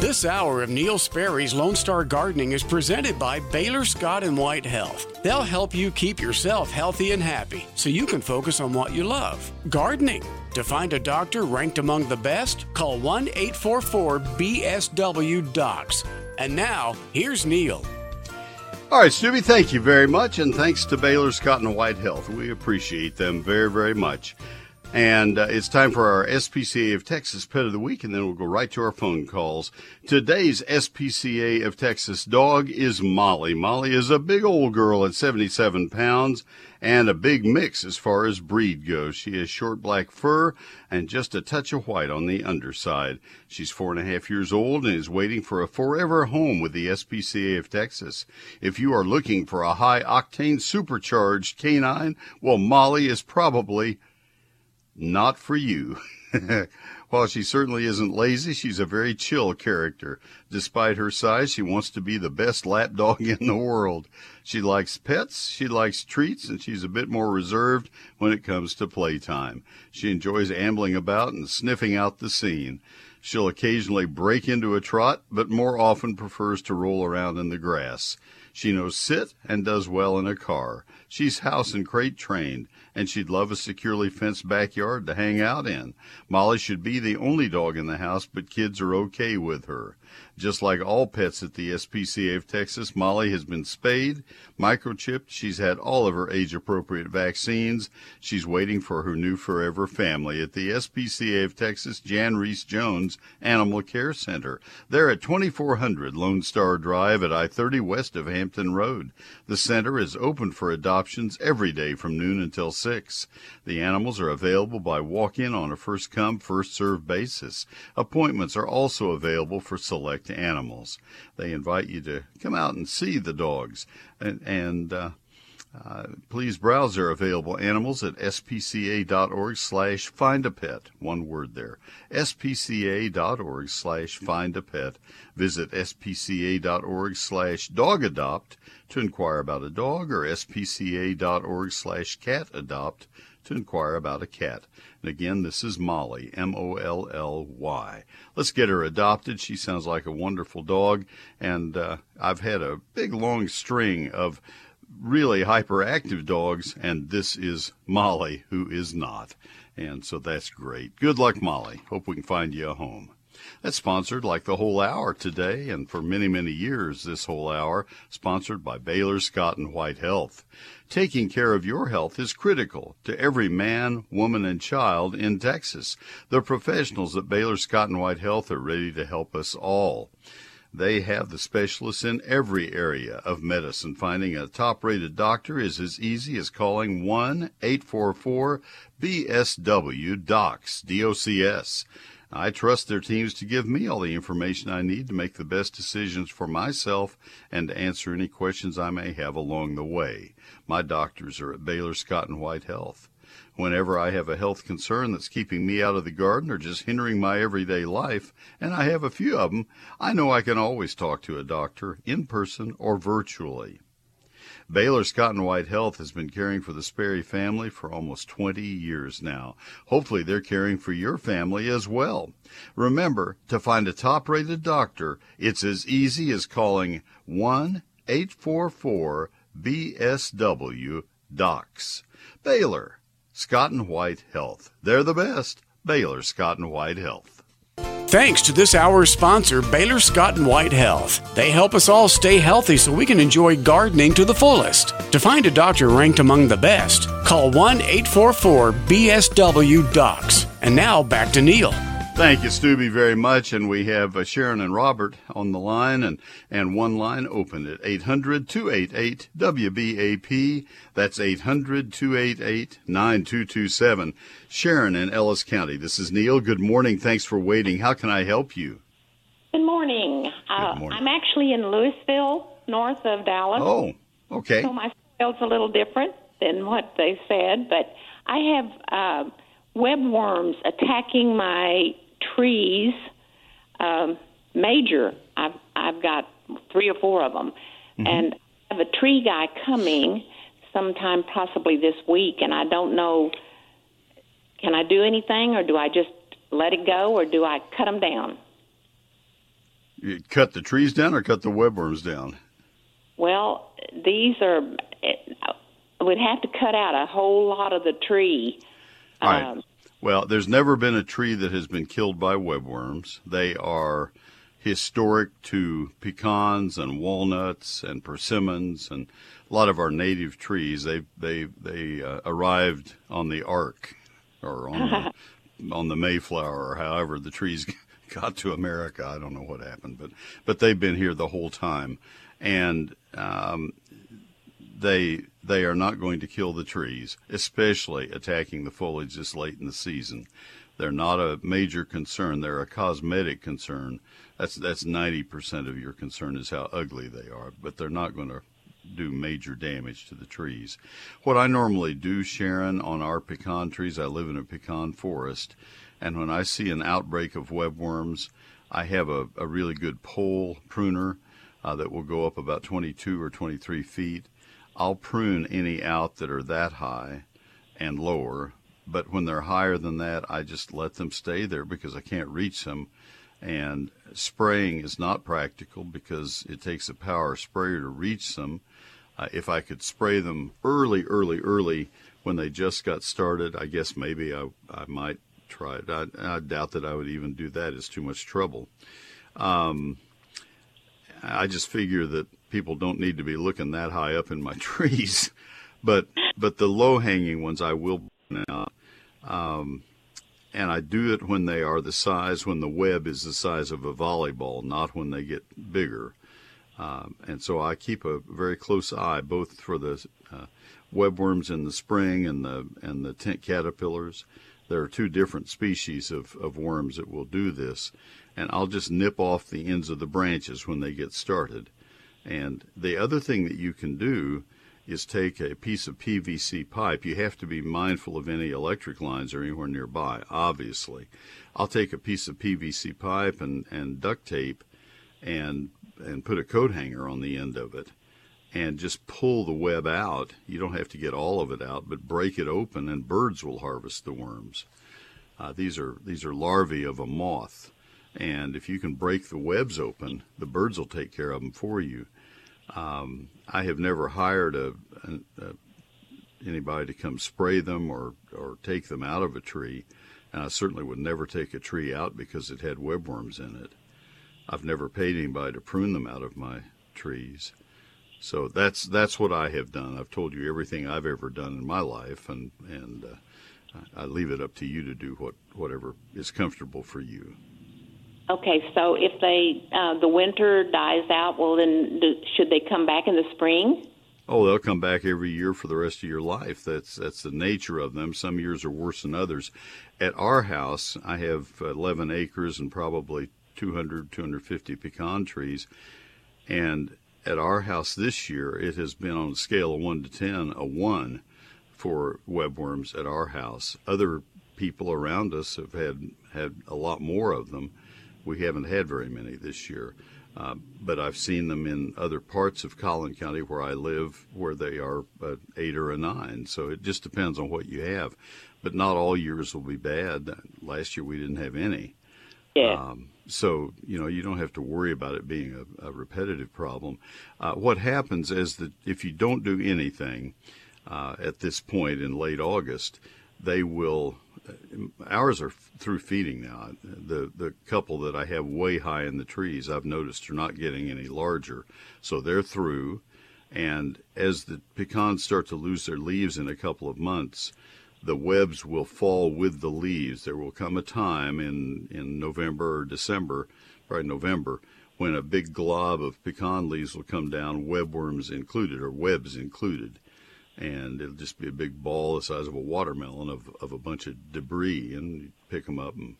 This hour of Neil Sperry's Lone Star Gardening is presented by Baylor Scott and White Health. They'll help you keep yourself healthy and happy so you can focus on what you love gardening. To find a doctor ranked among the best, call 1 844 BSW Docs. And now, here's Neil. All right, Stubby, thank you very much, and thanks to Baylor Scott and White Health. We appreciate them very, very much. And uh, it's time for our SPCA of Texas Pet of the Week, and then we'll go right to our phone calls. Today's SPCA of Texas dog is Molly. Molly is a big old girl at 77 pounds and a big mix as far as breed goes. She has short black fur and just a touch of white on the underside. She's four and a half years old and is waiting for a forever home with the SPCA of Texas. If you are looking for a high octane supercharged canine, well, Molly is probably not for you. While she certainly isn't lazy, she's a very chill character. Despite her size, she wants to be the best lap dog in the world. She likes pets, she likes treats, and she's a bit more reserved when it comes to playtime. She enjoys ambling about and sniffing out the scene. She'll occasionally break into a trot, but more often prefers to roll around in the grass. She knows sit and does well in a car. She's house and crate trained and she'd love a securely fenced backyard to hang out in. Molly should be the only dog in the house, but kids are okay with her. Just like all pets at the SPCA of Texas, Molly has been spayed, microchipped. She's had all of her age appropriate vaccines. She's waiting for her new forever family at the SPCA of Texas Jan Reese Jones Animal Care Center. They're at 2400 Lone Star Drive at I 30 west of Hampton Road. The center is open for adoptions every day from noon until 6. The animals are available by walk in on a first come, first served basis. Appointments are also available for select animals. They invite you to come out and see the dogs and, and uh, uh, please browse their available animals at spca.org slash find a pet. One word there. spca.org slash find a pet. Visit spca.org slash dog adopt to inquire about a dog or spca.org slash cat adopt to inquire about a cat. And again, this is Molly, M O L L Y. Let's get her adopted. She sounds like a wonderful dog, and uh, I've had a big long string of really hyperactive dogs, and this is Molly, who is not. And so that's great. Good luck, Molly. Hope we can find you a home. That's sponsored like the whole hour today, and for many, many years, this whole hour, sponsored by Baylor Scott and White Health. Taking care of your health is critical to every man, woman, and child in Texas. The professionals at Baylor Scott and White Health are ready to help us all. They have the specialists in every area of medicine. Finding a top rated doctor is as easy as calling 1 844 BSW DOCS. I trust their teams to give me all the information I need to make the best decisions for myself and to answer any questions I may have along the way. My doctors are at Baylor Scott and White Health. Whenever I have a health concern that's keeping me out of the garden or just hindering my everyday life, and I have a few of them, I know I can always talk to a doctor in person or virtually. Baylor Scott and White Health has been caring for the Sperry family for almost 20 years now. Hopefully they're caring for your family as well. Remember, to find a top rated doctor, it's as easy as calling 1 844 BSW DOCS. Baylor Scott and White Health. They're the best. Baylor Scott and White Health. Thanks to this hour's sponsor, Baylor Scott and White Health. They help us all stay healthy so we can enjoy gardening to the fullest. To find a doctor ranked among the best, call 1 844 BSW DOCS. And now back to Neil. Thank you, Stubby, very much. And we have uh, Sharon and Robert on the line, and, and one line open at 800 288 WBAP. That's 800 288 9227. Sharon in Ellis County. This is Neil. Good morning. Thanks for waiting. How can I help you? Good morning. Uh, Good morning. I'm actually in Lewisville, north of Dallas. Oh, okay. So my spell's a little different than what they said, but I have uh, webworms attacking my trees. Um, major. I've I've got three or four of them, and I have a tree guy coming sometime possibly this week, and I don't know. Can I do anything, or do I just let it go, or do I cut them down? You cut the trees down or cut the webworms down? Well, these are. We'd have to cut out a whole lot of the tree. All right. Um, well, there's never been a tree that has been killed by webworms. They are historic to pecans and walnuts and persimmons and a lot of our native trees. They they they uh, arrived on the Ark or on the, on the Mayflower or however the trees got to America. I don't know what happened, but but they've been here the whole time, and um, they they are not going to kill the trees, especially attacking the foliage this late in the season. They're not a major concern. They're a cosmetic concern. That's that's ninety percent of your concern is how ugly they are, but they're not going to do major damage to the trees. What I normally do, Sharon, on our pecan trees, I live in a pecan forest, and when I see an outbreak of webworms, I have a, a really good pole pruner uh, that will go up about 22 or 23 feet. I'll prune any out that are that high and lower, but when they're higher than that, I just let them stay there because I can't reach them. And spraying is not practical because it takes a power sprayer to reach them. Uh, if I could spray them early, early, early when they just got started, I guess maybe I, I might try it. I, I doubt that I would even do that. It's too much trouble. Um, I just figure that people don't need to be looking that high up in my trees, but but the low hanging ones I will. Um, and I do it when they are the size when the web is the size of a volleyball, not when they get bigger. Um, and so I keep a very close eye both for the uh, webworms in the spring and the and the tent caterpillars. There are two different species of, of worms that will do this, and I'll just nip off the ends of the branches when they get started. And the other thing that you can do is take a piece of PVC pipe. You have to be mindful of any electric lines or anywhere nearby, obviously. I'll take a piece of PVC pipe and, and duct tape and and put a coat hanger on the end of it and just pull the web out. You don't have to get all of it out, but break it open and birds will harvest the worms. Uh, these are these are larvae of a moth, and if you can break the webs open, the birds will take care of them for you. Um, I have never hired a, a, a, anybody to come spray them or or take them out of a tree, and I certainly would never take a tree out because it had webworms in it. I've never paid anybody to prune them out of my trees. So that's that's what I have done. I've told you everything I've ever done in my life, and and uh, I leave it up to you to do what whatever is comfortable for you. Okay, so if they uh, the winter dies out, well then do, should they come back in the spring? Oh, they'll come back every year for the rest of your life. That's that's the nature of them. Some years are worse than others. At our house, I have 11 acres and probably 200, 250 pecan trees. And at our house this year, it has been on a scale of 1 to 10, a 1 for webworms at our house. Other people around us have had, had a lot more of them. We haven't had very many this year. Uh, but I've seen them in other parts of Collin County where I live where they are an eight or a nine. So it just depends on what you have. But not all years will be bad. Last year we didn't have any. Yeah. Um, so you know you don't have to worry about it being a, a repetitive problem. Uh, what happens is that if you don't do anything uh, at this point in late August, they will. Ours are through feeding now. The the couple that I have way high in the trees, I've noticed are not getting any larger, so they're through. And as the pecans start to lose their leaves in a couple of months, the webs will fall with the leaves. There will come a time in, in November or December, probably November, when a big glob of pecan leaves will come down, webworms included, or webs included. And it'll just be a big ball the size of a watermelon of, of a bunch of debris, and you pick them up and,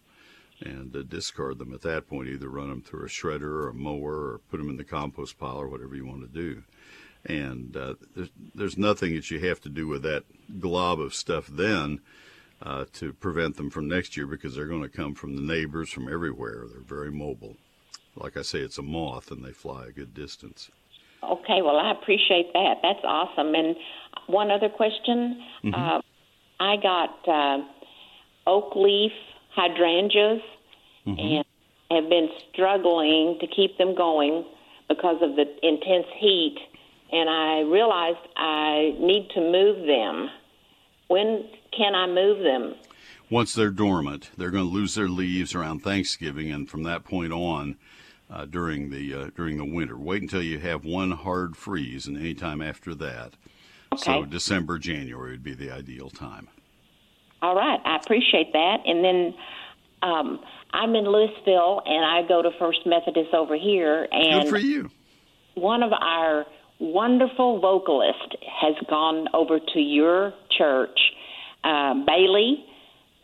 and uh, discard them at that point, either run them through a shredder or a mower or put them in the compost pile or whatever you want to do and uh, there's, there's nothing that you have to do with that glob of stuff then uh, to prevent them from next year because they're going to come from the neighbors from everywhere. They're very mobile. Like I say, it's a moth and they fly a good distance. Okay, well, I appreciate that. That's awesome. And one other question mm-hmm. uh, I got uh, oak leaf hydrangeas, mm-hmm. and have been struggling to keep them going because of the intense heat, and I realized I need to move them. When can I move them? Once they're dormant, they're going to lose their leaves around Thanksgiving, and from that point on, uh, during the uh, during the winter. Wait until you have one hard freeze, and any time after that. Okay. So December, January would be the ideal time. All right, I appreciate that. And then um, I'm in Lewisville, and I go to First Methodist over here. And Good for you. One of our wonderful vocalists has gone over to your church, uh, Bailey.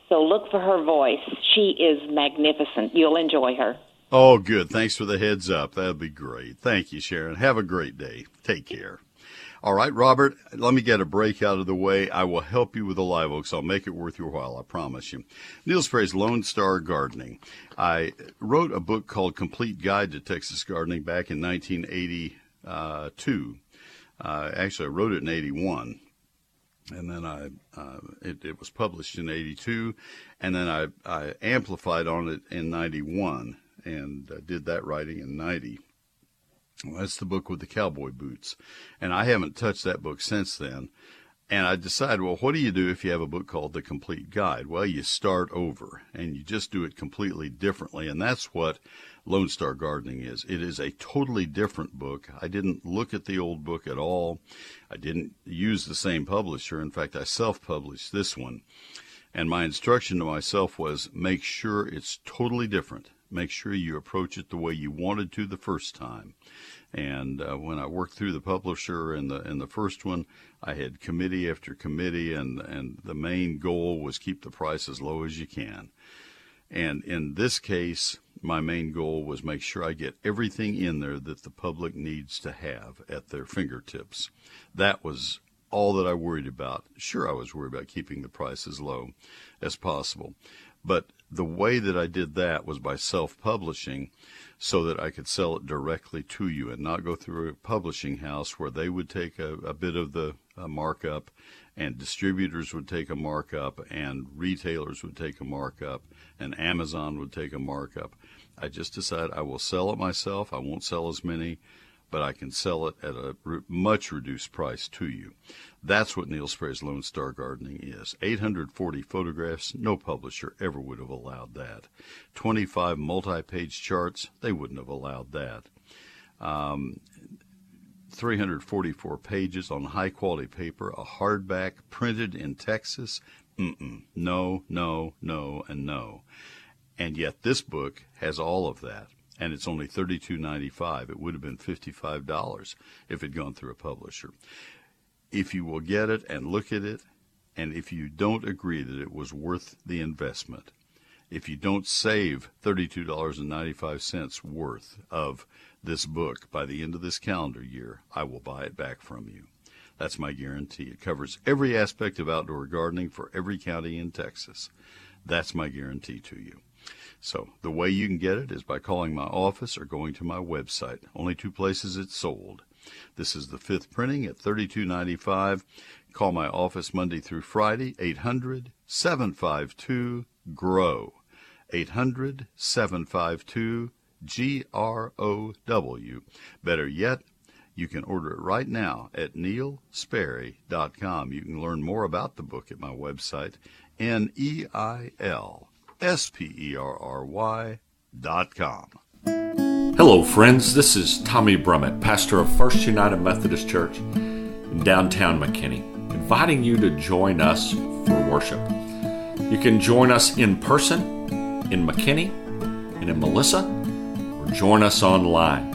So look for her voice. She is magnificent. You'll enjoy her. Oh, good. Thanks for the heads up. That'd be great. Thank you, Sharon. Have a great day. Take care. All right, Robert, let me get a break out of the way. I will help you with the live oaks. I'll make it worth your while, I promise you. Neil Sperry's Lone Star Gardening. I wrote a book called Complete Guide to Texas Gardening back in 1982. Uh, actually, I wrote it in 81 and then I uh, it, it, was published in '82, and then I, I amplified on it in '91 and uh, did that writing in '90. Well, that's the book with the cowboy boots. And I haven't touched that book since then. And I decided, well, what do you do if you have a book called The Complete Guide? Well, you start over and you just do it completely differently. And that's what Lone Star Gardening is. It is a totally different book. I didn't look at the old book at all. I didn't use the same publisher. In fact, I self published this one. And my instruction to myself was make sure it's totally different. Make sure you approach it the way you wanted to the first time. And uh, when I worked through the publisher in the in the first one, I had committee after committee, and and the main goal was keep the price as low as you can. And in this case, my main goal was make sure I get everything in there that the public needs to have at their fingertips. That was all that I worried about. Sure, I was worried about keeping the price as low as possible. But the way that I did that was by self publishing so that I could sell it directly to you and not go through a publishing house where they would take a, a bit of the markup and distributors would take a markup and retailers would take a markup and Amazon would take a markup. I just decided I will sell it myself. I won't sell as many but I can sell it at a re- much reduced price to you. That's what Neil Sperry's Lone Star Gardening is. 840 photographs, no publisher ever would have allowed that. 25 multi page charts, they wouldn't have allowed that. Um, 344 pages on high quality paper, a hardback printed in Texas. Mm-mm. No, no, no, and no. And yet this book has all of that and it's only $32.95. It would have been $55 if it had gone through a publisher. If you will get it and look at it, and if you don't agree that it was worth the investment, if you don't save $32.95 worth of this book by the end of this calendar year, I will buy it back from you. That's my guarantee. It covers every aspect of outdoor gardening for every county in Texas. That's my guarantee to you. So the way you can get it is by calling my office or going to my website. Only two places it's sold. This is the fifth printing at $32.95. Call my office Monday through Friday, 800 752 GROW. 800 752 G R O W. Better yet, you can order it right now at neilsperry.com. You can learn more about the book at my website, N E I L S P E R R Y dot com. Hello, friends. This is Tommy Brummett, pastor of First United Methodist Church in downtown McKinney, inviting you to join us for worship. You can join us in person in McKinney and in Melissa, or join us online.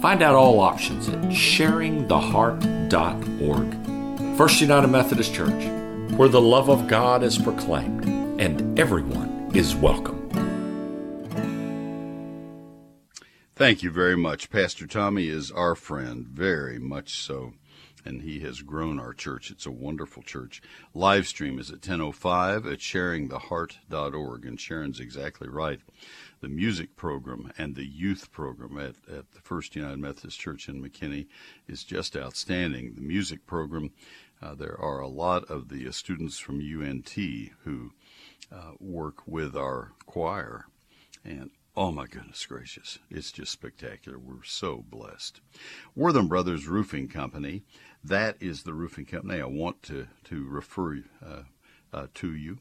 Find out all options at sharingtheheart.org. First United Methodist Church, where the love of God is proclaimed and everyone is welcome. Thank you very much. Pastor Tommy is our friend, very much so. And he has grown our church. It's a wonderful church. Live stream is at 10.05 at sharingtheheart.org. And Sharon's exactly right. The music program and the youth program at, at the First United Methodist Church in McKinney is just outstanding. The music program, uh, there are a lot of the students from UNT who uh, work with our choir. And Oh my goodness gracious. It's just spectacular. We're so blessed. Wortham Brothers Roofing Company. That is the roofing company I want to, to refer uh, uh, to you.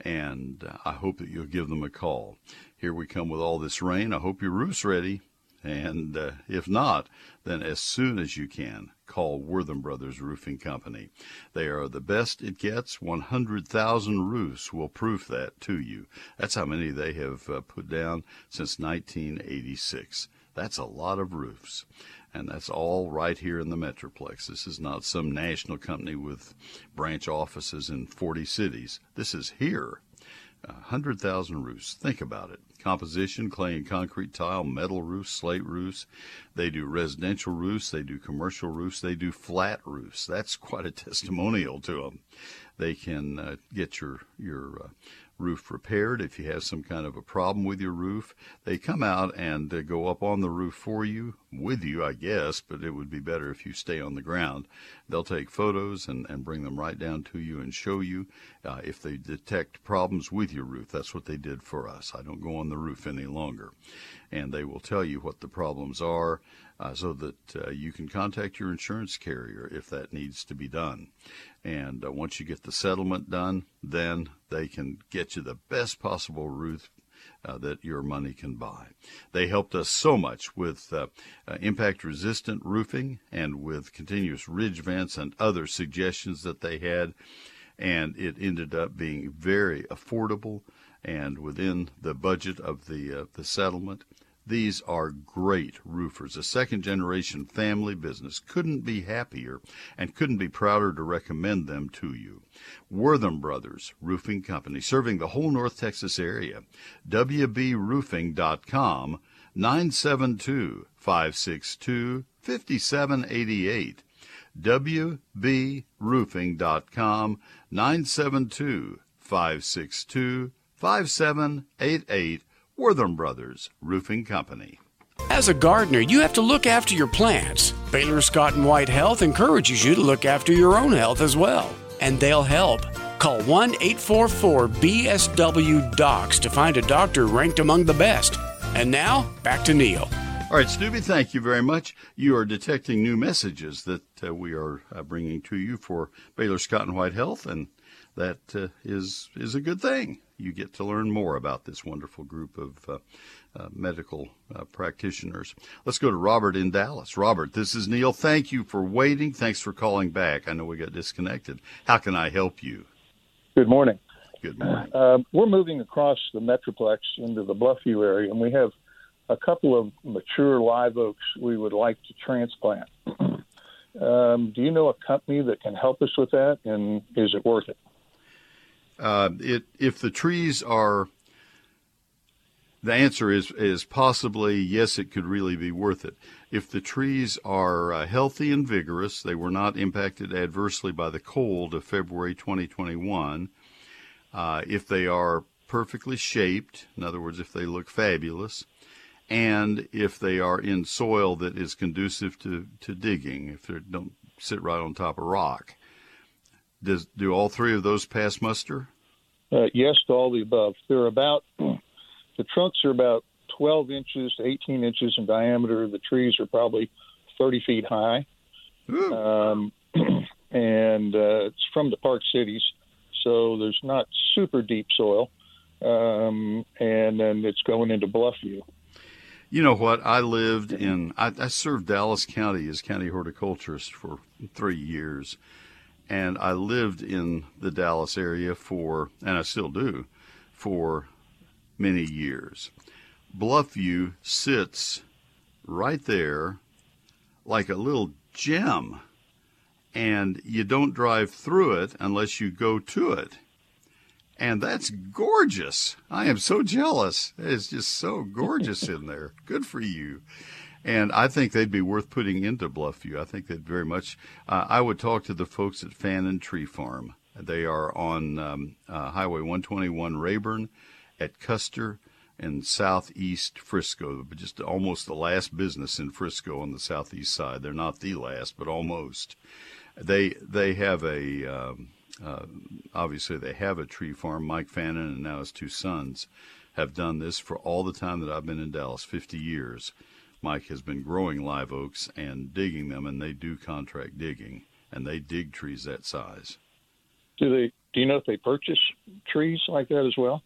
And uh, I hope that you'll give them a call. Here we come with all this rain. I hope your roof's ready. And uh, if not, then as soon as you can, call Wortham Brothers Roofing Company. They are the best it gets. 100,000 roofs will prove that to you. That's how many they have uh, put down since 1986. That's a lot of roofs. And that's all right here in the Metroplex. This is not some national company with branch offices in 40 cities. This is here 100,000 roofs. Think about it. Composition, clay and concrete tile, metal roofs, slate roofs. They do residential roofs. They do commercial roofs. They do flat roofs. That's quite a testimonial to them. They can uh, get your, your uh, roof repaired. If you have some kind of a problem with your roof, they come out and uh, go up on the roof for you, with you, I guess, but it would be better if you stay on the ground. They'll take photos and, and bring them right down to you and show you uh, if they detect problems with your roof. That's what they did for us. I don't go on the roof any longer. And they will tell you what the problems are uh, so that uh, you can contact your insurance carrier if that needs to be done. And uh, once you get the settlement done, then they can get you the best possible roof uh, that your money can buy. They helped us so much with uh, uh, impact resistant roofing and with continuous ridge vents and other suggestions that they had. And it ended up being very affordable and within the budget of the, uh, the settlement. These are great roofers. A second generation family business couldn't be happier and couldn't be prouder to recommend them to you. Wortham Brothers Roofing Company, serving the whole North Texas area. WBRoofing.com 972 562 5788. WBRoofing.com 972 562 5788 Wortham Brothers Roofing Company. As a gardener, you have to look after your plants. Baylor Scott and White Health encourages you to look after your own health as well, and they'll help. Call 1 844 BSW Docs to find a doctor ranked among the best. And now, back to Neil. All right, Stubby, thank you very much. You are detecting new messages that uh, we are uh, bringing to you for Baylor Scott and White Health, and that uh, is is a good thing you get to learn more about this wonderful group of uh, uh, medical uh, practitioners. Let's go to Robert in Dallas. Robert, this is Neil. Thank you for waiting. Thanks for calling back. I know we got disconnected. How can I help you? Good morning. Good morning. Uh, we're moving across the Metroplex into the Bluffview area, and we have a couple of mature live oaks we would like to transplant. um, do you know a company that can help us with that, and is it worth it? Uh, it if the trees are the answer is is possibly yes it could really be worth it. If the trees are uh, healthy and vigorous they were not impacted adversely by the cold of February 2021 uh, if they are perfectly shaped in other words if they look fabulous and if they are in soil that is conducive to, to digging if they don't sit right on top of rock does do all three of those pass muster? Uh, yes, to all the above. They're about the trunks are about 12 inches to 18 inches in diameter. The trees are probably 30 feet high, um, and uh, it's from the Park Cities, so there's not super deep soil, um, and then it's going into Bluffview. You know what? I lived in, I, I served Dallas County as county horticulturist for three years and I lived in the Dallas area for, and I still do, for many years. Bluffview sits right there like a little gem, and you don't drive through it unless you go to it. And that's gorgeous. I am so jealous. It's just so gorgeous in there. Good for you and I think they'd be worth putting into Bluffview. I think they'd very much. Uh, I would talk to the folks at Fannin Tree Farm. They are on um, uh, Highway 121 Rayburn at Custer and southeast Frisco, just almost the last business in Frisco on the southeast side. They're not the last, but almost. They they have a um, uh, obviously they have a tree farm. Mike Fannin and now his two sons have done this for all the time that I've been in Dallas, 50 years. Mike has been growing live oaks and digging them, and they do contract digging, and they dig trees that size. Do they? Do you know if they purchase trees like that as well?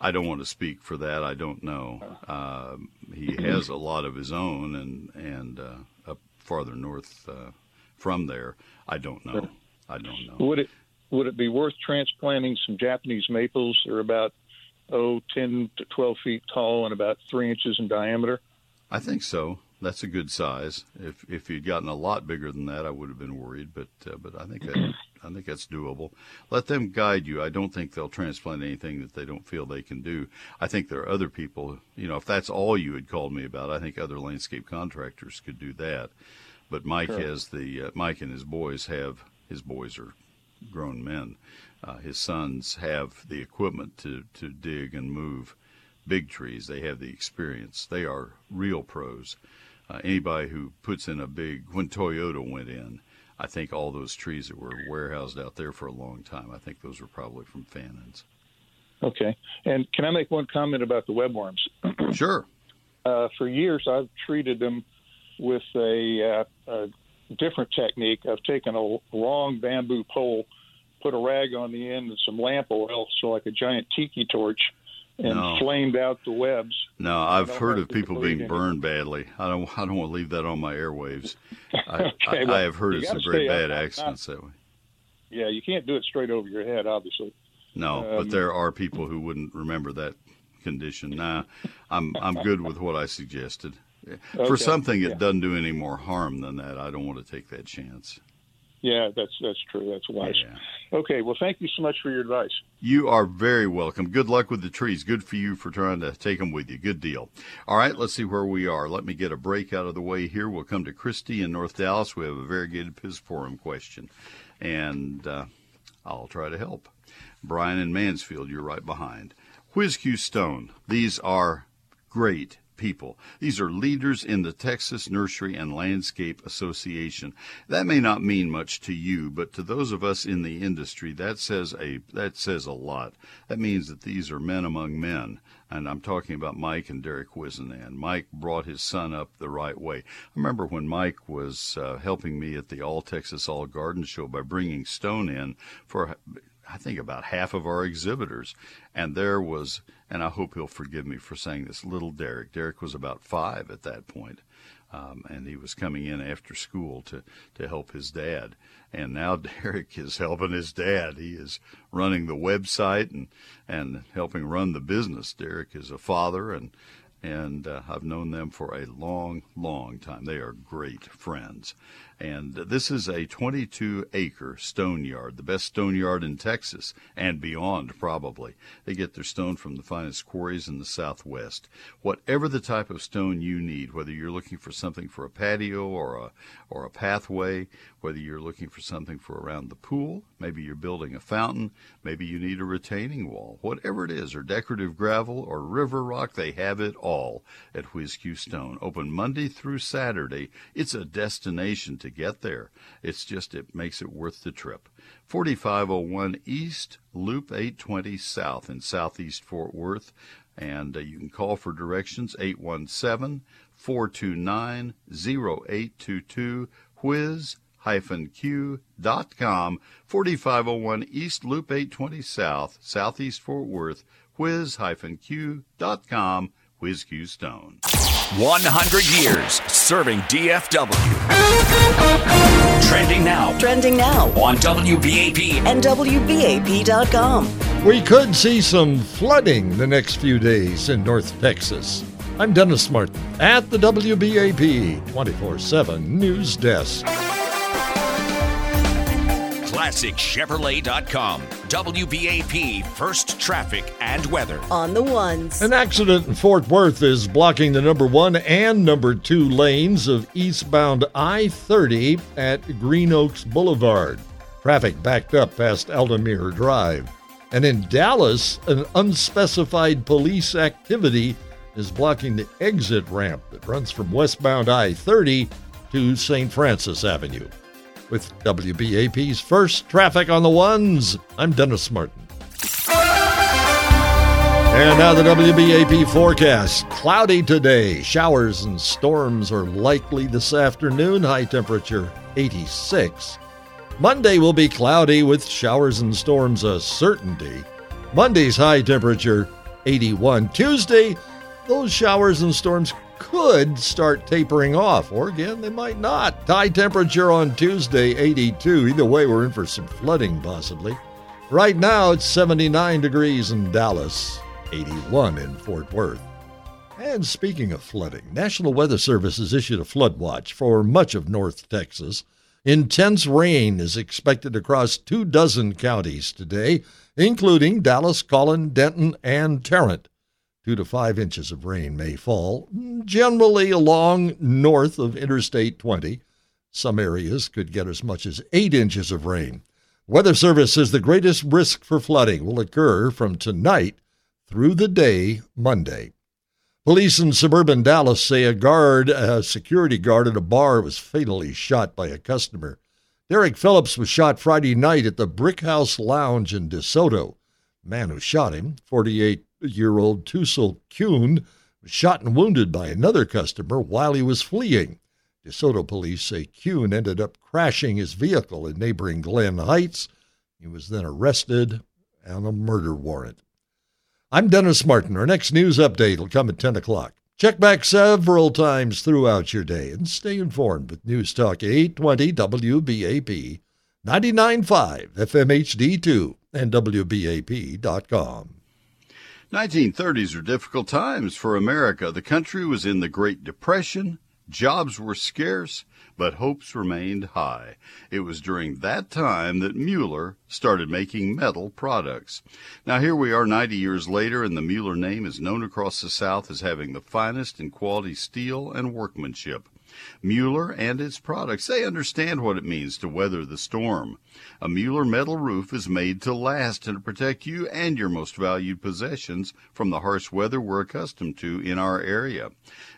I don't want to speak for that. I don't know. Uh, he has a lot of his own, and and uh, up farther north uh, from there, I don't know. I don't know. Would it would it be worth transplanting some Japanese maples? They're about oh 10 to 12 feet tall and about three inches in diameter. I think so. That's a good size. If if you'd gotten a lot bigger than that, I would have been worried. But uh, but I think that I think that's doable. Let them guide you. I don't think they'll transplant anything that they don't feel they can do. I think there are other people. You know, if that's all you had called me about, I think other landscape contractors could do that. But Mike sure. has the uh, Mike and his boys have his boys are grown men. Uh, his sons have the equipment to to dig and move big trees. They have the experience. They are real pros. Uh, anybody who puts in a big, when Toyota went in, I think all those trees that were warehoused out there for a long time, I think those were probably from Fannin's. Okay. And can I make one comment about the webworms? sure. Uh, for years, I've treated them with a, uh, a different technique. I've taken a long bamboo pole, put a rag on the end, and some lamp oil, so like a giant tiki torch, and no. flamed out the webs. No, I've heard of people being burned badly. I don't. I don't want to leave that on my airwaves. I, okay, I, well, I have heard of some very bad accidents not, that way. Yeah, you can't do it straight over your head, obviously. No, um, but there are people who wouldn't remember that condition. Nah, I'm I'm good with what I suggested. For something that yeah. doesn't do any more harm than that, I don't want to take that chance. Yeah, that's that's true. That's wise. Yeah. Okay, well, thank you so much for your advice. You are very welcome. Good luck with the trees. Good for you for trying to take them with you. Good deal. All right, let's see where we are. Let me get a break out of the way here. We'll come to Christy in North Dallas. We have a variegated Pittosporum question, and uh, I'll try to help. Brian in Mansfield, you're right behind. Whiz-Q Stone. These are great people. These are leaders in the Texas Nursery and Landscape Association. That may not mean much to you, but to those of us in the industry, that says a that says a lot. That means that these are men among men. And I'm talking about Mike and Derek Whisenand. Mike brought his son up the right way. I remember when Mike was uh, helping me at the All Texas All Garden Show by bringing Stone in for I think about half of our exhibitors. And there was, and I hope he'll forgive me for saying this, little Derek. Derek was about five at that point. Um, and he was coming in after school to, to help his dad. And now Derek is helping his dad. He is running the website and, and helping run the business. Derek is a father and, and uh, I've known them for a long, long time. They are great friends. And this is a 22 acre stone yard, the best stone yard in Texas and beyond, probably. They get their stone from the finest quarries in the Southwest. Whatever the type of stone you need, whether you're looking for something for a patio or a, or a pathway, whether you're looking for something for around the pool, maybe you're building a fountain, maybe you need a retaining wall, whatever it is, or decorative gravel or river rock, they have it all at Whiz-Q Stone. Open Monday through Saturday. It's a destination to get there. It's just, it makes it worth the trip. 4501 East, Loop 820 South in Southeast Fort Worth. And uh, you can call for directions 817 429 0822 whiz q.com 4501 East Loop 820 South Southeast Fort Worth whiz-q q.com Whiz-Q Stone 100 years serving DFW. Trending now. Trending now. On WBAP. And WBAP.com. We could see some flooding the next few days in North Texas. I'm Dennis Martin at the WBAP 24 7 News Desk. ClassicChevrolet.com. WBAP First Traffic and Weather. On the ones. An accident in Fort Worth is blocking the number one and number two lanes of eastbound I 30 at Green Oaks Boulevard. Traffic backed up past Altamir Drive. And in Dallas, an unspecified police activity is blocking the exit ramp that runs from westbound I 30 to St. Francis Avenue. With WBAP's first traffic on the ones, I'm Dennis Martin. And now the WBAP forecast. Cloudy today. Showers and storms are likely this afternoon. High temperature 86. Monday will be cloudy with showers and storms a certainty. Monday's high temperature 81. Tuesday, those showers and storms could start tapering off, or again, they might not. High temperature on Tuesday 82. Either way, we're in for some flooding possibly. Right now, it's 79 degrees in Dallas. 81 in Fort Worth. And speaking of flooding, National Weather Service has issued a flood watch for much of North Texas. Intense rain is expected across two dozen counties today, including Dallas, Collin, Denton, and Tarrant. Two to five inches of rain may fall, generally along north of Interstate 20. Some areas could get as much as eight inches of rain. Weather Service says the greatest risk for flooding will occur from tonight through the day Monday. Police in suburban Dallas say a guard, a security guard at a bar, was fatally shot by a customer. Derek Phillips was shot Friday night at the Brick House Lounge in DeSoto. The man who shot him, 48 year old Tussel Kuhn, was shot and wounded by another customer while he was fleeing. DeSoto police say Kuhn ended up crashing his vehicle in neighboring Glen Heights. He was then arrested on a murder warrant. I'm Dennis Martin. Our next news update will come at 10 o'clock. Check back several times throughout your day and stay informed with News Talk 820 WBAP, 99.5 FMHD2, and WBAP.com. 1930s are difficult times for America. The country was in the Great Depression, jobs were scarce, but hopes remained high. It was during that time that Mueller started making metal products. Now here we are 90 years later and the Mueller name is known across the South as having the finest in quality steel and workmanship. Mueller and its products, they understand what it means to weather the storm. A Mueller metal roof is made to last and to protect you and your most valued possessions from the harsh weather we're accustomed to in our area.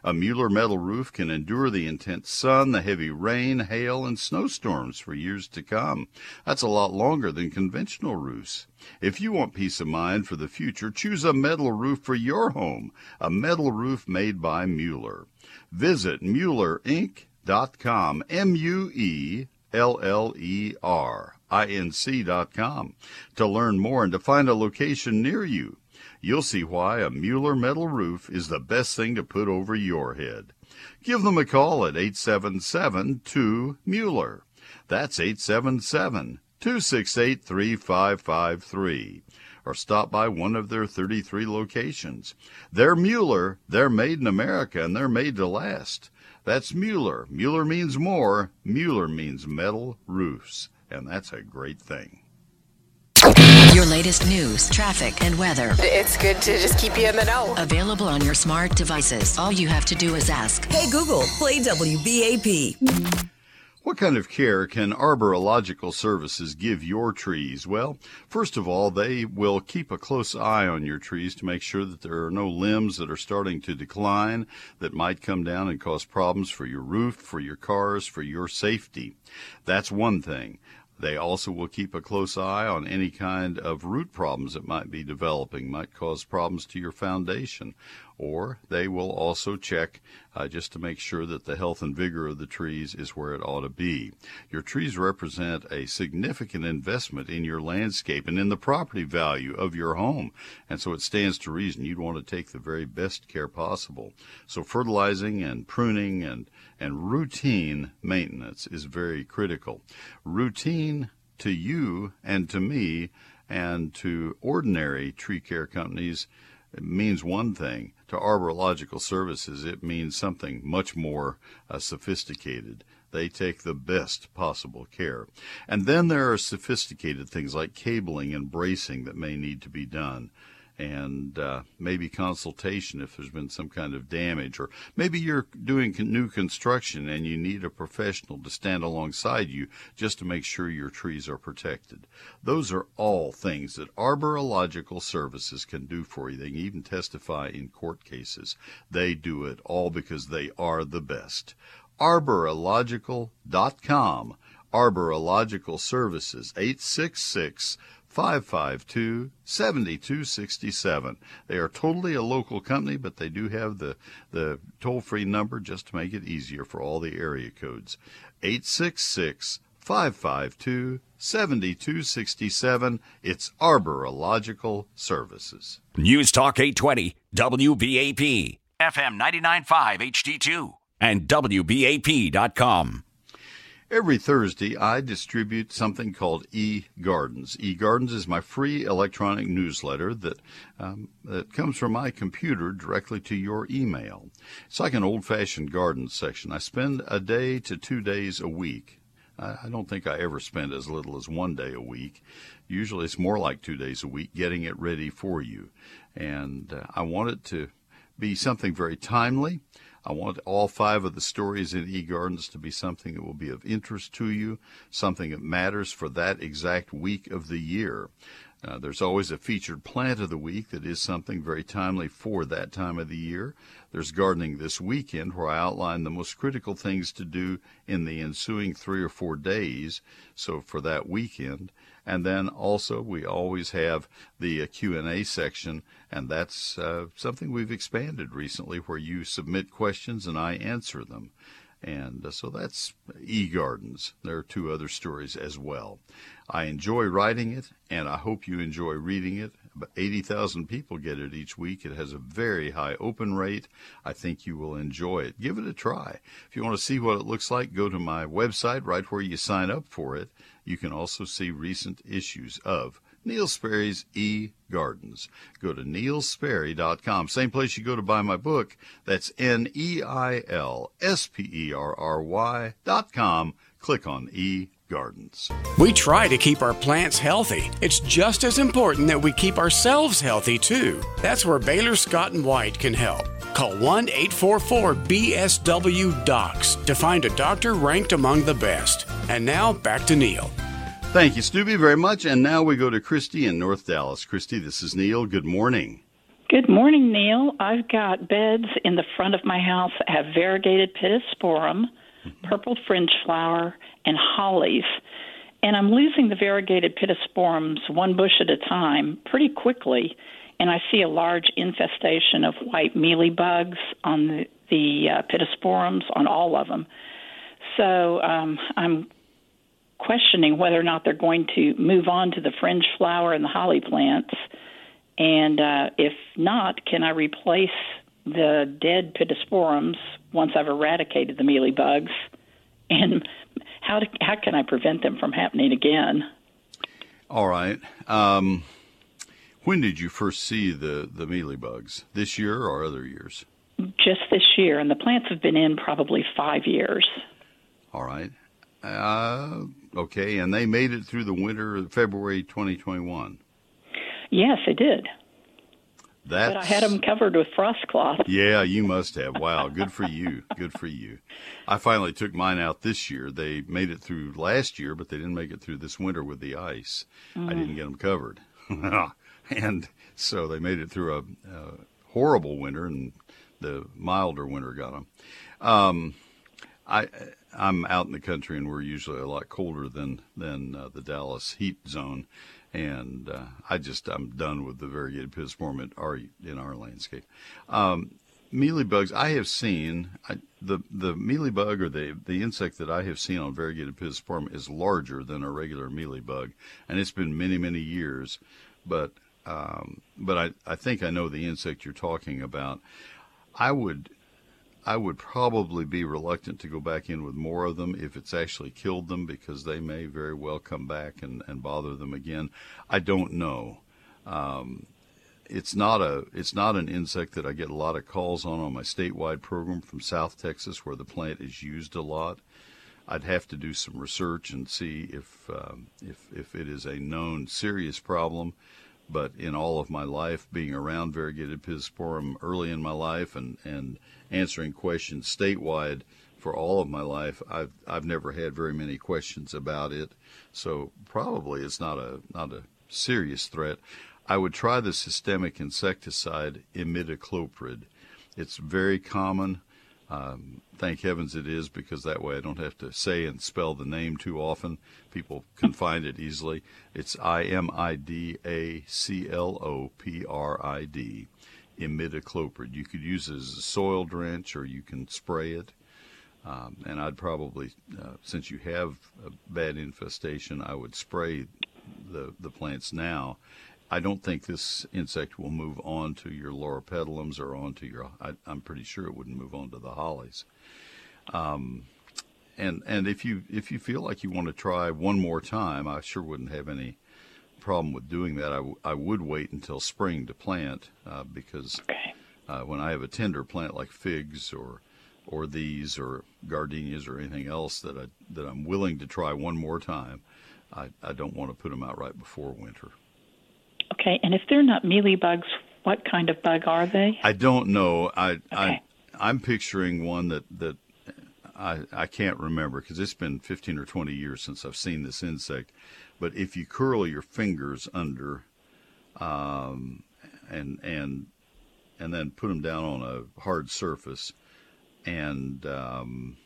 A Mueller metal roof can endure the intense sun, the heavy rain, hail, and snowstorms for years to come. That's a lot longer than conventional roofs. If you want peace of mind for the future, choose a metal roof for your home, a metal roof made by Mueller. Visit MuellerInc.com, M U E L L E R I N C.com to learn more and to find a location near you. You'll see why a Mueller metal roof is the best thing to put over your head. Give them a call at 877 2 Mueller. That's 877 268 3553 or stop by one of their 33 locations. They're Mueller, they're made in America, and they're made to last. That's Mueller. Mueller means more. Mueller means metal roofs, and that's a great thing. Your latest news, traffic, and weather. It's good to just keep you in the know. Available on your smart devices. All you have to do is ask. Hey Google, play WBAP. What kind of care can Arborilogical services give your trees? Well, first of all, they will keep a close eye on your trees to make sure that there are no limbs that are starting to decline that might come down and cause problems for your roof, for your cars, for your safety. That's one thing. They also will keep a close eye on any kind of root problems that might be developing, might cause problems to your foundation. Or they will also check uh, just to make sure that the health and vigor of the trees is where it ought to be. Your trees represent a significant investment in your landscape and in the property value of your home. And so it stands to reason you'd want to take the very best care possible. So fertilizing and pruning and, and routine maintenance is very critical. Routine to you and to me and to ordinary tree care companies means one thing. To arborilogical services, it means something much more uh, sophisticated. They take the best possible care. And then there are sophisticated things like cabling and bracing that may need to be done and uh, maybe consultation if there's been some kind of damage, or maybe you're doing new construction and you need a professional to stand alongside you just to make sure your trees are protected. Those are all things that arborilogical services can do for you. They can even testify in court cases. They do it all because they are the best. Arborilogical.com. Arborilogical Services, 866 552 7267. They are totally a local company, but they do have the, the toll free number just to make it easier for all the area codes. 866 552 7267. It's Arborilogical Services. News Talk 820, WBAP, FM 99.5 HD2, and WBAP.com. Every Thursday, I distribute something called E Gardens. E Gardens is my free electronic newsletter that um, that comes from my computer directly to your email. It's like an old-fashioned garden section. I spend a day to two days a week. I don't think I ever spend as little as one day a week. Usually, it's more like two days a week getting it ready for you, and uh, I want it to be something very timely. I want all five of the stories in eGardens to be something that will be of interest to you, something that matters for that exact week of the year. Uh, there's always a featured plant of the week that is something very timely for that time of the year. There's gardening this weekend where I outline the most critical things to do in the ensuing three or four days. So for that weekend, and then also we always have the uh, Q&A section and that's uh, something we've expanded recently where you submit questions and I answer them. And uh, so that's eGardens. There are two other stories as well. I enjoy writing it, and I hope you enjoy reading it. About 80,000 people get it each week. It has a very high open rate. I think you will enjoy it. Give it a try. If you want to see what it looks like, go to my website right where you sign up for it. You can also see recent issues of Neil Sperry's E Gardens. Go to neilsperry.com. Same place you go to buy my book. That's N E I L S P E R R Y dot com. Click on E Gardens. We try to keep our plants healthy. It's just as important that we keep ourselves healthy too. That's where Baylor Scott and White can help. Call 1 844 BSW Docs to find a doctor ranked among the best. And now back to Neil. Thank you, Stubby, very much. And now we go to Christy in North Dallas. Christy, this is Neil. Good morning. Good morning, Neil. I've got beds in the front of my house that have variegated pittosporum. Purple fringe flower, and hollies. And I'm losing the variegated pittosporums one bush at a time pretty quickly. And I see a large infestation of white mealy bugs on the, the uh, pittosporums on all of them. So um, I'm questioning whether or not they're going to move on to the fringe flower and the holly plants. And uh, if not, can I replace the dead pittosporums once I've eradicated the mealy bugs, And how, how can I prevent them from happening again? All right. Um, when did you first see the, the mealy bugs? This year or other years? Just this year, and the plants have been in probably five years. All right. Uh, okay, and they made it through the winter of February 2021. Yes, they did. That's, but I had them covered with frost cloth. Yeah, you must have. Wow, good for you. Good for you. I finally took mine out this year. They made it through last year, but they didn't make it through this winter with the ice. Mm. I didn't get them covered. and so they made it through a, a, horrible winter, and the milder winter got them. Um, I I'm out in the country, and we're usually a lot colder than than uh, the Dallas heat zone, and uh, I just I'm done with the variegated pittosporum in our landscape. Um, mealybugs I have seen I, the the mealybug or the the insect that I have seen on variegated pittosporum is larger than a regular mealybug, and it's been many many years, but um, but I I think I know the insect you're talking about. I would I would probably be reluctant to go back in with more of them if it's actually killed them because they may very well come back and, and bother them again. I don't know. Um, it's not a it's not an insect that I get a lot of calls on on my statewide program from South Texas where the plant is used a lot. I'd have to do some research and see if um, if if it is a known serious problem. But in all of my life, being around variegated pittosporum early in my life and and answering questions statewide for all of my life, I've I've never had very many questions about it. So probably it's not a not a serious threat. I would try the systemic insecticide imidacloprid. It's very common. Um, thank heavens it is because that way I don't have to say and spell the name too often. People can find it easily. It's I M I D A C L O P R I D, imidacloprid. You could use it as a soil drench or you can spray it. Um, and I'd probably, uh, since you have a bad infestation, I would spray the, the plants now. I don't think this insect will move on to your loropetalums or onto your. I, am pretty sure it wouldn't move on to the hollies. Um, and and if you if you feel like you want to try one more time, I sure wouldn't have any problem with doing that. I, w- I would wait until spring to plant uh, because okay. uh, when I have a tender plant like figs or or these or gardenias or anything else that I that I'm willing to try one more time, I, I don't want to put them out right before winter. Okay, and if they're not mealy bugs, what kind of bug are they? I don't know. I okay. I I'm picturing one that that I, I can't remember because it's been 15 or 20 years since I've seen this insect. But if you curl your fingers under, um, and and and then put them down on a hard surface, and um,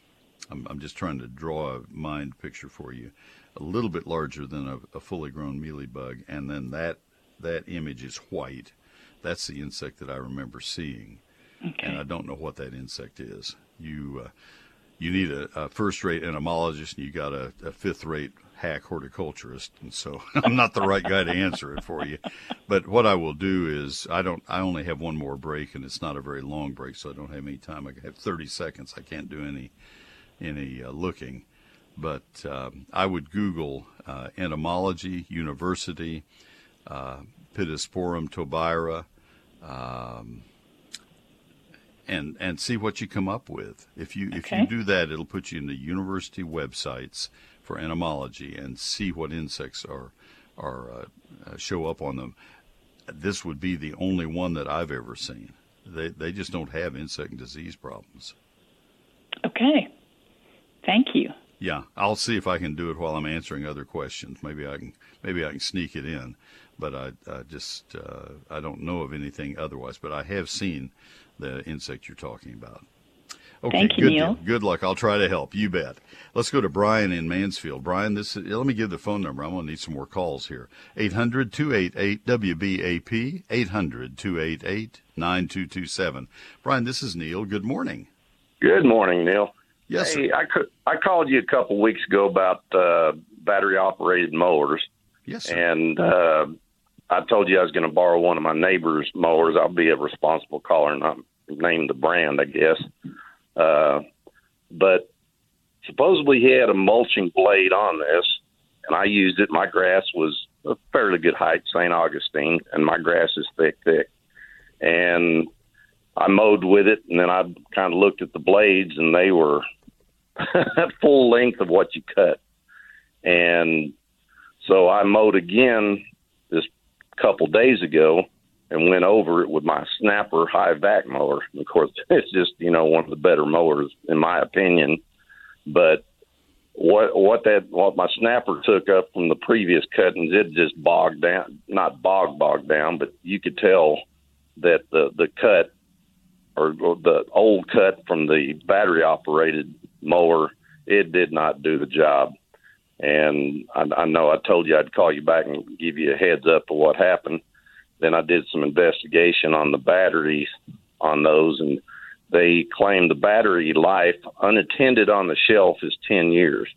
I'm, I'm just trying to draw a mind picture for you, a little bit larger than a, a fully grown mealybug, and then that that image is white. That's the insect that I remember seeing, okay. and I don't know what that insect is. You uh, you need a, a first-rate entomologist, and you got a, a fifth-rate hack horticulturist, and so I'm not the right guy to answer it for you. But what I will do is I don't. I only have one more break, and it's not a very long break, so I don't have any time. I have 30 seconds. I can't do any any uh, looking, but um, I would Google uh, entomology university, uh, Pittosporum tobira. Um, and and see what you come up with. If you okay. if you do that, it'll put you in the university websites for entomology and see what insects are are uh, uh, show up on them. This would be the only one that I've ever seen. They they just don't have insect and disease problems. Okay, thank you. Yeah, I'll see if I can do it while I'm answering other questions. Maybe I can maybe I can sneak it in, but I, I just uh, I don't know of anything otherwise. But I have seen the insect you're talking about. Okay, Thank you, good Neil. Deal. Good luck. I'll try to help. You bet. Let's go to Brian in Mansfield. Brian, this is, let me give the phone number. I'm going to need some more calls here. 800 288 WBAP, 800 288 9227. Brian, this is Neil. Good morning. Good morning, Neil. Yes, hey, sir. I, could, I called you a couple weeks ago about uh, battery operated mowers. Yes, sir. And uh, I told you I was going to borrow one of my neighbor's mowers. I'll be a responsible caller and not name the brand, I guess. Uh, but supposedly he had a mulching blade on this, and I used it. My grass was a fairly good height, St. Augustine, and my grass is thick, thick. And I mowed with it, and then I kind of looked at the blades, and they were full length of what you cut. And so I mowed again couple days ago and went over it with my snapper high vac mower. And of course, it's just you know one of the better mowers in my opinion. But what what that what my snapper took up from the previous cuttings, it just bogged down, not bog bogged down, but you could tell that the the cut or, or the old cut from the battery operated mower, it did not do the job. And I, I know I told you I'd call you back and give you a heads up of what happened. Then I did some investigation on the batteries on those, and they claim the battery life unattended on the shelf is 10 years.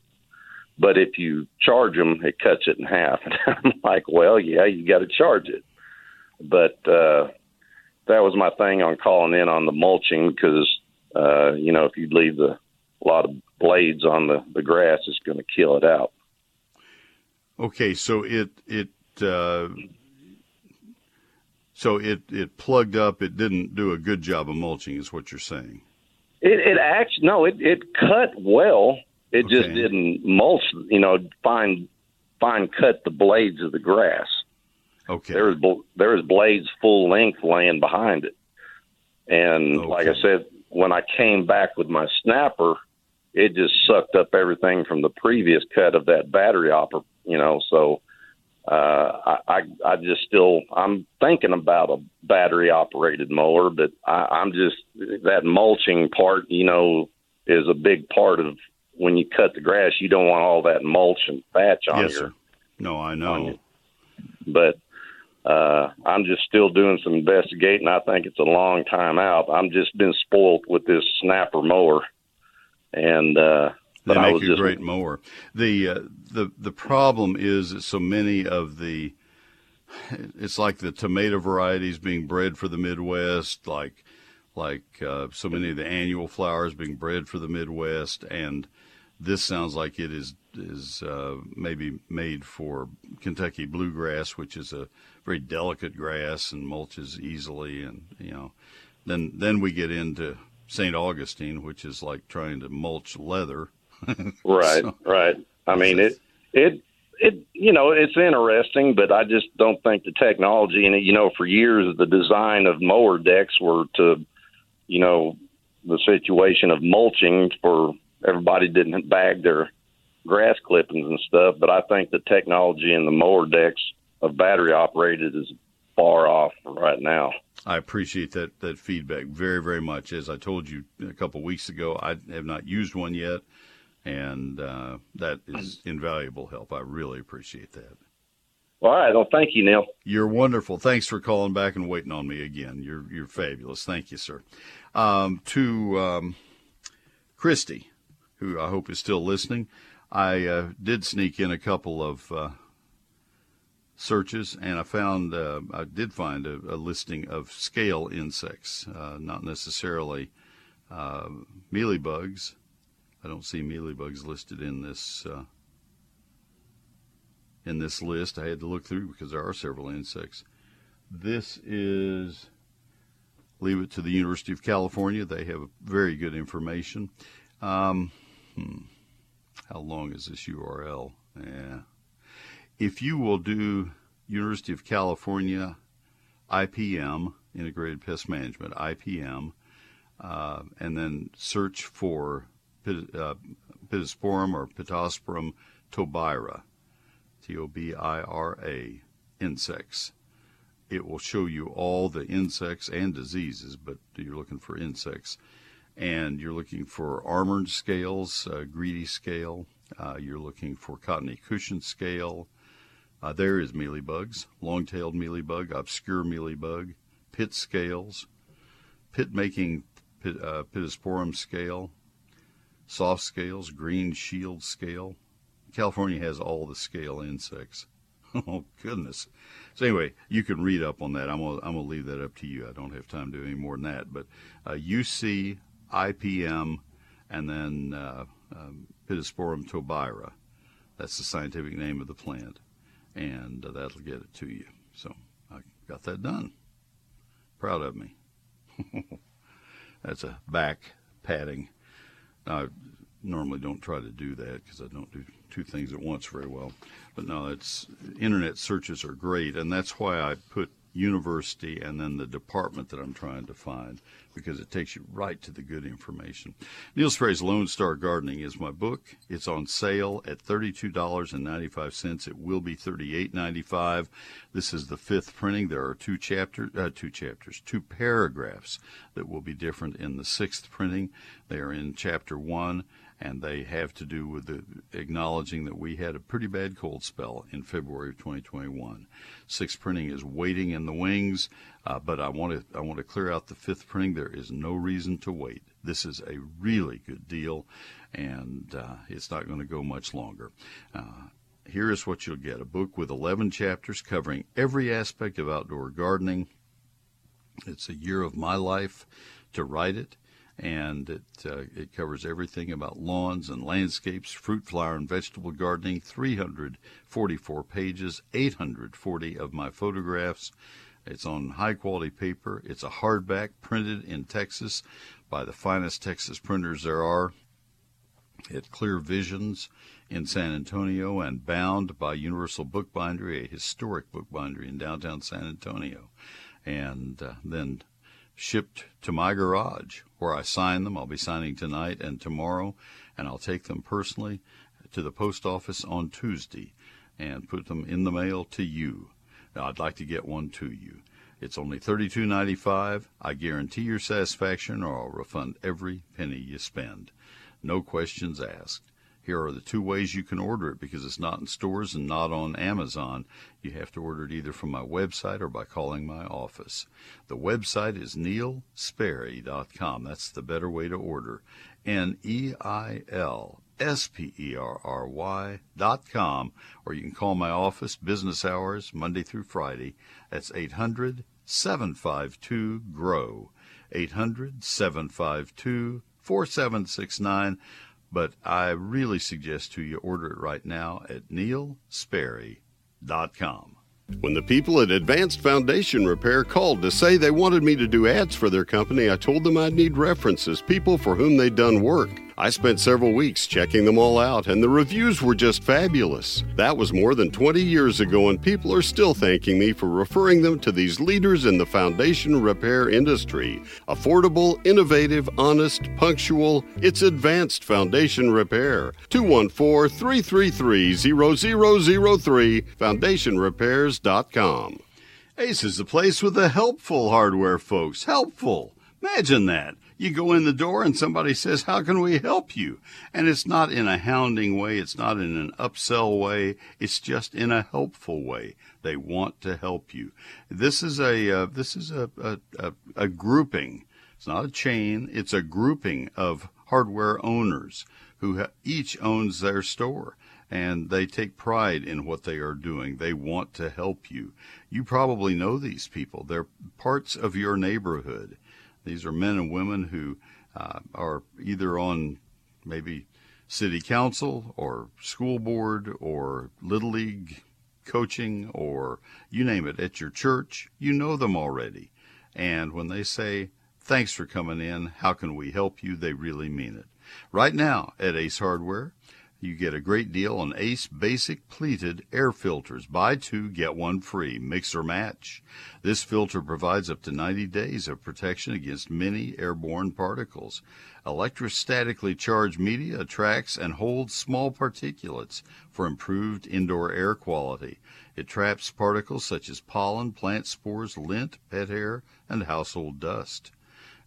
But if you charge them, it cuts it in half. And I'm like, well, yeah, you got to charge it. But uh, that was my thing on calling in on the mulching because, uh, you know, if you leave the, a lot of blades on the, the grass, is going to kill it out. Okay, so it it uh, so it it plugged up. It didn't do a good job of mulching, is what you're saying. It it actually no, it it cut well. It Okay. just didn't mulch. You know, fine fine cut the blades of the grass. Okay. There was there was blades full length laying behind it, and like I said, when I came back with my snapper, it just sucked up everything from the previous cut of that battery oper. You know, so uh, I, I I just still I'm thinking about a battery operated mower, but I, I'm just that mulching part, you know, is a big part of when you cut the grass. You don't want all that mulch and thatch on yes, your. Sir. No, I know. But uh, I'm just still doing some investigating. I think it's a long time out. I'm just been spoiled with this snapper mower, and uh, they but make I was a just great mower. The uh, the the problem is that so many of the it's like the tomato varieties being bred for the Midwest, like like uh, so many of the annual flowers being bred for the Midwest, and this sounds like it is is uh, maybe made for Kentucky bluegrass, which is a very delicate grass and mulches easily, and you know, then then we get into St. Augustine, which is like trying to mulch leather. right, So- right. I mean it it it you know it's interesting, but I just don't think the technology and you know for years the design of mower decks were to you know the situation of mulching for everybody didn't bag their grass clippings and stuff. But I think the technology in the mower decks of battery operated is far off right now. I appreciate that that feedback very very much. As I told you a couple weeks ago, I have not used one yet, and uh, that is invaluable help. I really appreciate that. All right. Well, thank you, Neil. You're wonderful. Thanks for calling back and waiting on me again. You're you're fabulous. Thank you, sir. Um, to um, Christy, who I hope is still listening, I uh, did sneak in a couple of uh, searches, and I found uh, I did find a, a listing of scale insects, uh, not necessarily uh, mealybugs. I don't see mealybugs listed in this uh, in this list. I had to look through because there are several insects. This is leave it to the University of California. They have very good information. Um, hmm, how long is this URL? Yeah. If you will do University of California IPM, Integrated Pest Management, IPM, uh, and then search for Pit- uh, Pittosporum or Pittosporum tobira, T O B I R A, insects. It will show you all the insects and diseases, but you're looking for insects. And you're looking for armored scales, uh, greedy scale. Uh, you're looking for cottony cushion scale. Uh, there is mealybugs, long-tailed mealybug, obscure mealybug, pit scales, pit-making pit, uh, pittosporum scale, soft scales, green shield scale. California has all the scale insects. oh goodness. So anyway, you can read up on that. I'm gonna, I'm gonna leave that up to you. I don't have time to do any more than that. But uh, UC, IPM, and then uh, um, Pittosporum tobira. That's the scientific name of the plant, and uh, that'll get it to you. So I got that done. Proud of me. That's a back padding. I normally don't try to do that because I don't do two things at once very well. But no, it's internet searches are great, and that's why I put university and then the department that I'm trying to find because it takes you right to the good information. Neil Sperry's Lone Star Gardening is my book. It's on sale at $32.95. It will be $38.95. This is the fifth printing. There are two chapters, uh, two chapters, two paragraphs that will be different in the sixth printing. They are in chapter one and they have to do with the acknowledging that we had a pretty bad cold spell in February of 2021. Sixth printing is waiting in the wings, uh, but I want to I want to clear out the fifth printing. There is no reason to wait. This is a really good deal, and uh, it's not going to go much longer. Uh, here is what you'll get: a book with 11 chapters covering every aspect of outdoor gardening. It's a year of my life to write it and it uh, it covers everything about lawns and landscapes, fruit, flower, and vegetable gardening. 344 pages, 840 of my photographs. It's on high quality paper. It's a hardback printed in Texas by the finest Texas printers there are. At Clear Visions in San Antonio and bound by Universal Bookbindery, a historic bookbindery in downtown San Antonio, and uh, then shipped to my garage where I sign them. I'll be signing tonight and tomorrow, and I'll take them personally to the post office on Tuesday. and put them in the mail to you. Now, I'd like to get one to you. It's only $32.95. I guarantee your satisfaction, or I'll refund every penny you spend. No questions asked. Here are the two ways you can order it because it's not in stores and not on Amazon. You have to order it either from my website or by calling my office. The website is neilsperry.com. That's the better way to order. N E I L S P E R R Y dot com, or you can call my office business hours Monday through Friday. That's 800 752 GROW. 800 752 4769. But I really suggest to you order it right now at neilsperry.com. When the people at Advanced Foundation Repair called to say they wanted me to do ads for their company, I told them I'd need references, people for whom they'd done work. I spent several weeks checking them all out, and the reviews were just fabulous. That was more than 20 years ago, and people are still thanking me for referring them to these leaders in the foundation repair industry. Affordable, innovative, honest, punctual, it's advanced foundation repair. 214 333 0003, foundationrepairs.com. Ace is the place with the helpful hardware folks. Helpful. Imagine that. You go in the door and somebody says, How can we help you? And it's not in a hounding way, it's not in an upsell way, it's just in a helpful way. They want to help you. This is a uh, this is a, a, a, a grouping. It's not a chain, it's a grouping of hardware owners who ha- each owns their store and they take pride in what they are doing. They want to help you. You probably know these people. They're parts of your neighborhood. These are men and women who uh, are either on maybe city council or school board or little league coaching or you name it at your church. You know them already. And when they say, Thanks for coming in, how can we help you? They really mean it. Right now at Ace Hardware, you get a great deal on Ace Basic Pleated Air Filters. Buy two, get one free. Mix or match. This filter provides up to 90 days of protection against many airborne particles. Electrostatically charged media attracts and holds small particulates for improved indoor air quality. It traps particles such as pollen, plant spores, lint, pet hair, and household dust.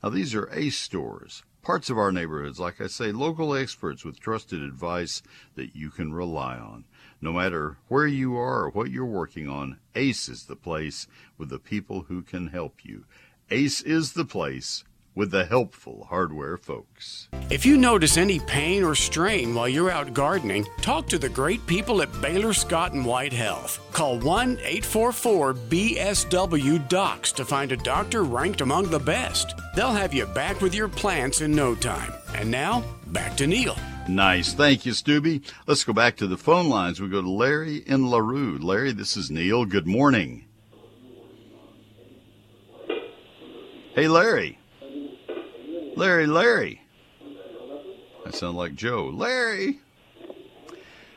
Now, these are ACE stores parts of our neighborhoods, like I say, local experts with trusted advice that you can rely on. No matter where you are or what you're working on, ACE is the place with the people who can help you. ACE is the place with the helpful hardware folks. If you notice any pain or strain while you're out gardening, talk to the great people at Baylor Scott and White Health. Call 1 844 BSW Docs to find a doctor ranked among the best. They'll have you back with your plants in no time. And now, back to Neil. Nice. Thank you, Stubby. Let's go back to the phone lines. We go to Larry in LaRue. Larry, this is Neil. Good morning. Hey, Larry. Larry, Larry. I sound like Joe. Larry.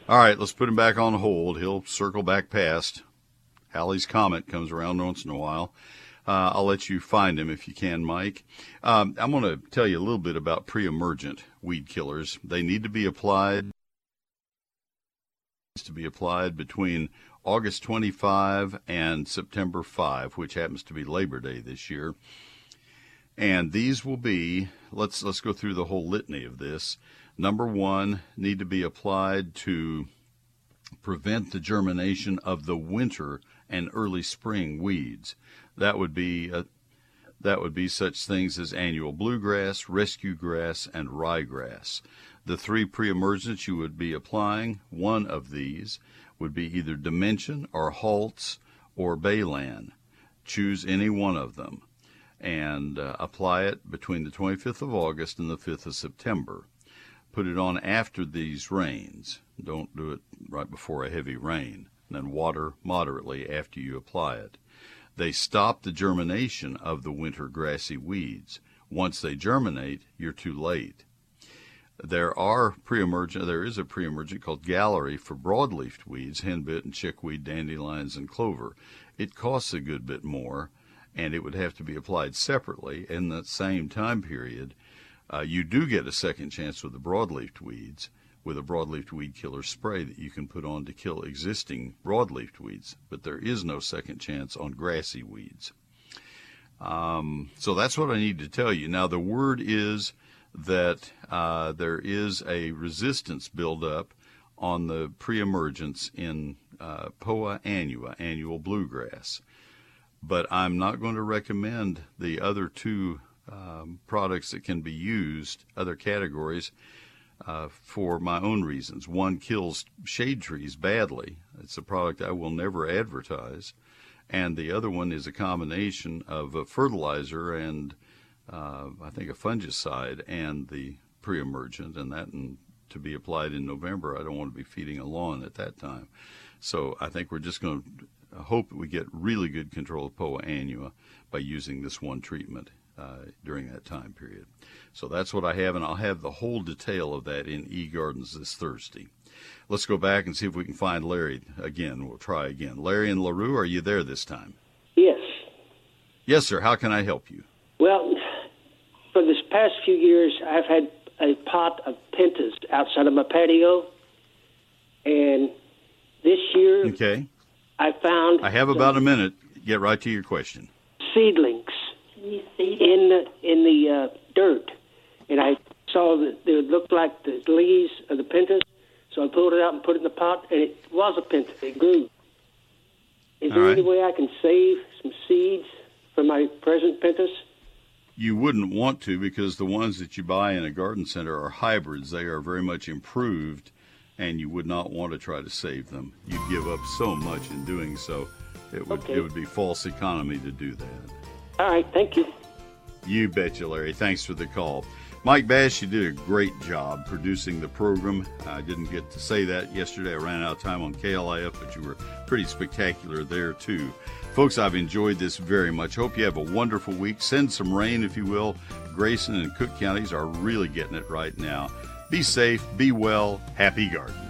All right, let's put him back on hold. He'll circle back past. Halley's Comet comes around once in a while. Uh, I'll let you find him if you can, Mike. Um, I'm going to tell you a little bit about pre-emergent weed killers. They need to be applied to be applied between August 25 and September 5, which happens to be Labor Day this year. And these will be let's let's go through the whole litany of this. Number 1 need to be applied to prevent the germination of the winter and early spring weeds. That would be a, that would be such things as annual bluegrass, rescue grass, and ryegrass. The three pre-emergents you would be applying, one of these would be either Dimension or Halts or Balan. Choose any one of them and uh, apply it between the 25th of August and the 5th of September. Put it on after these rains. Don't do it right before a heavy rain. And then water moderately after you apply it. They stop the germination of the winter grassy weeds. Once they germinate, you're too late. There are pre-emergent. There is a pre-emergent called Gallery for broadleaf weeds, henbit and chickweed, dandelions, and clover. It costs a good bit more, and it would have to be applied separately in that same time period. Uh, you do get a second chance with the broadleaf weeds, with a broadleaf weed killer spray that you can put on to kill existing broadleaf weeds, but there is no second chance on grassy weeds. Um, so that's what I need to tell you. Now, the word is that uh, there is a resistance buildup on the pre-emergence in uh, Poa annua, annual bluegrass. But I'm not going to recommend the other two um, products that can be used, other categories, uh, for my own reasons. One kills shade trees badly. It's a product I will never advertise. And the other one is a combination of a fertilizer and uh, I think a fungicide and the pre-emergent, and that in, to be applied in November. I don't want to be feeding a lawn at that time. So I think we're just going to hope we get really good control of Poa annua by using this one treatment uh, during that time period. So that's what I have, and I'll have the whole detail of that in eGardens this Thursday. Let's go back and see if we can find Larry again. We'll try again. Larry and LaRue, are you there this time? Yes. Yes, sir. How can I help you? Well, for this past few years, I've had a pot of pentas outside of my patio, and this year, okay, I found I have about a minute. Get right to your question. Seedlings in the in the uh, dirt, and I saw that they looked like the leaves of the pentas. So I pulled it out and put it in the pot, and it was a penta. It grew. Is All there right. any way I can save some seeds for my present pentas? You wouldn't want to because the ones that you buy in a garden center are hybrids. They are very much improved, and you would not want to try to save them. You'd give up so much in doing so. It would Okay. it would be false economy to do that. All right, thank you. You betcha, Larry. Thanks for the call. Mike Bash, you did a great job producing the program. I didn't get to say that yesterday. I ran out of time on KLIF, but you were pretty spectacular there, too. Folks, I've enjoyed this very much. Hope you have a wonderful week. Send some rain, if you will. Grayson and Cook counties are really getting it right now. Be safe, be well, happy gardening.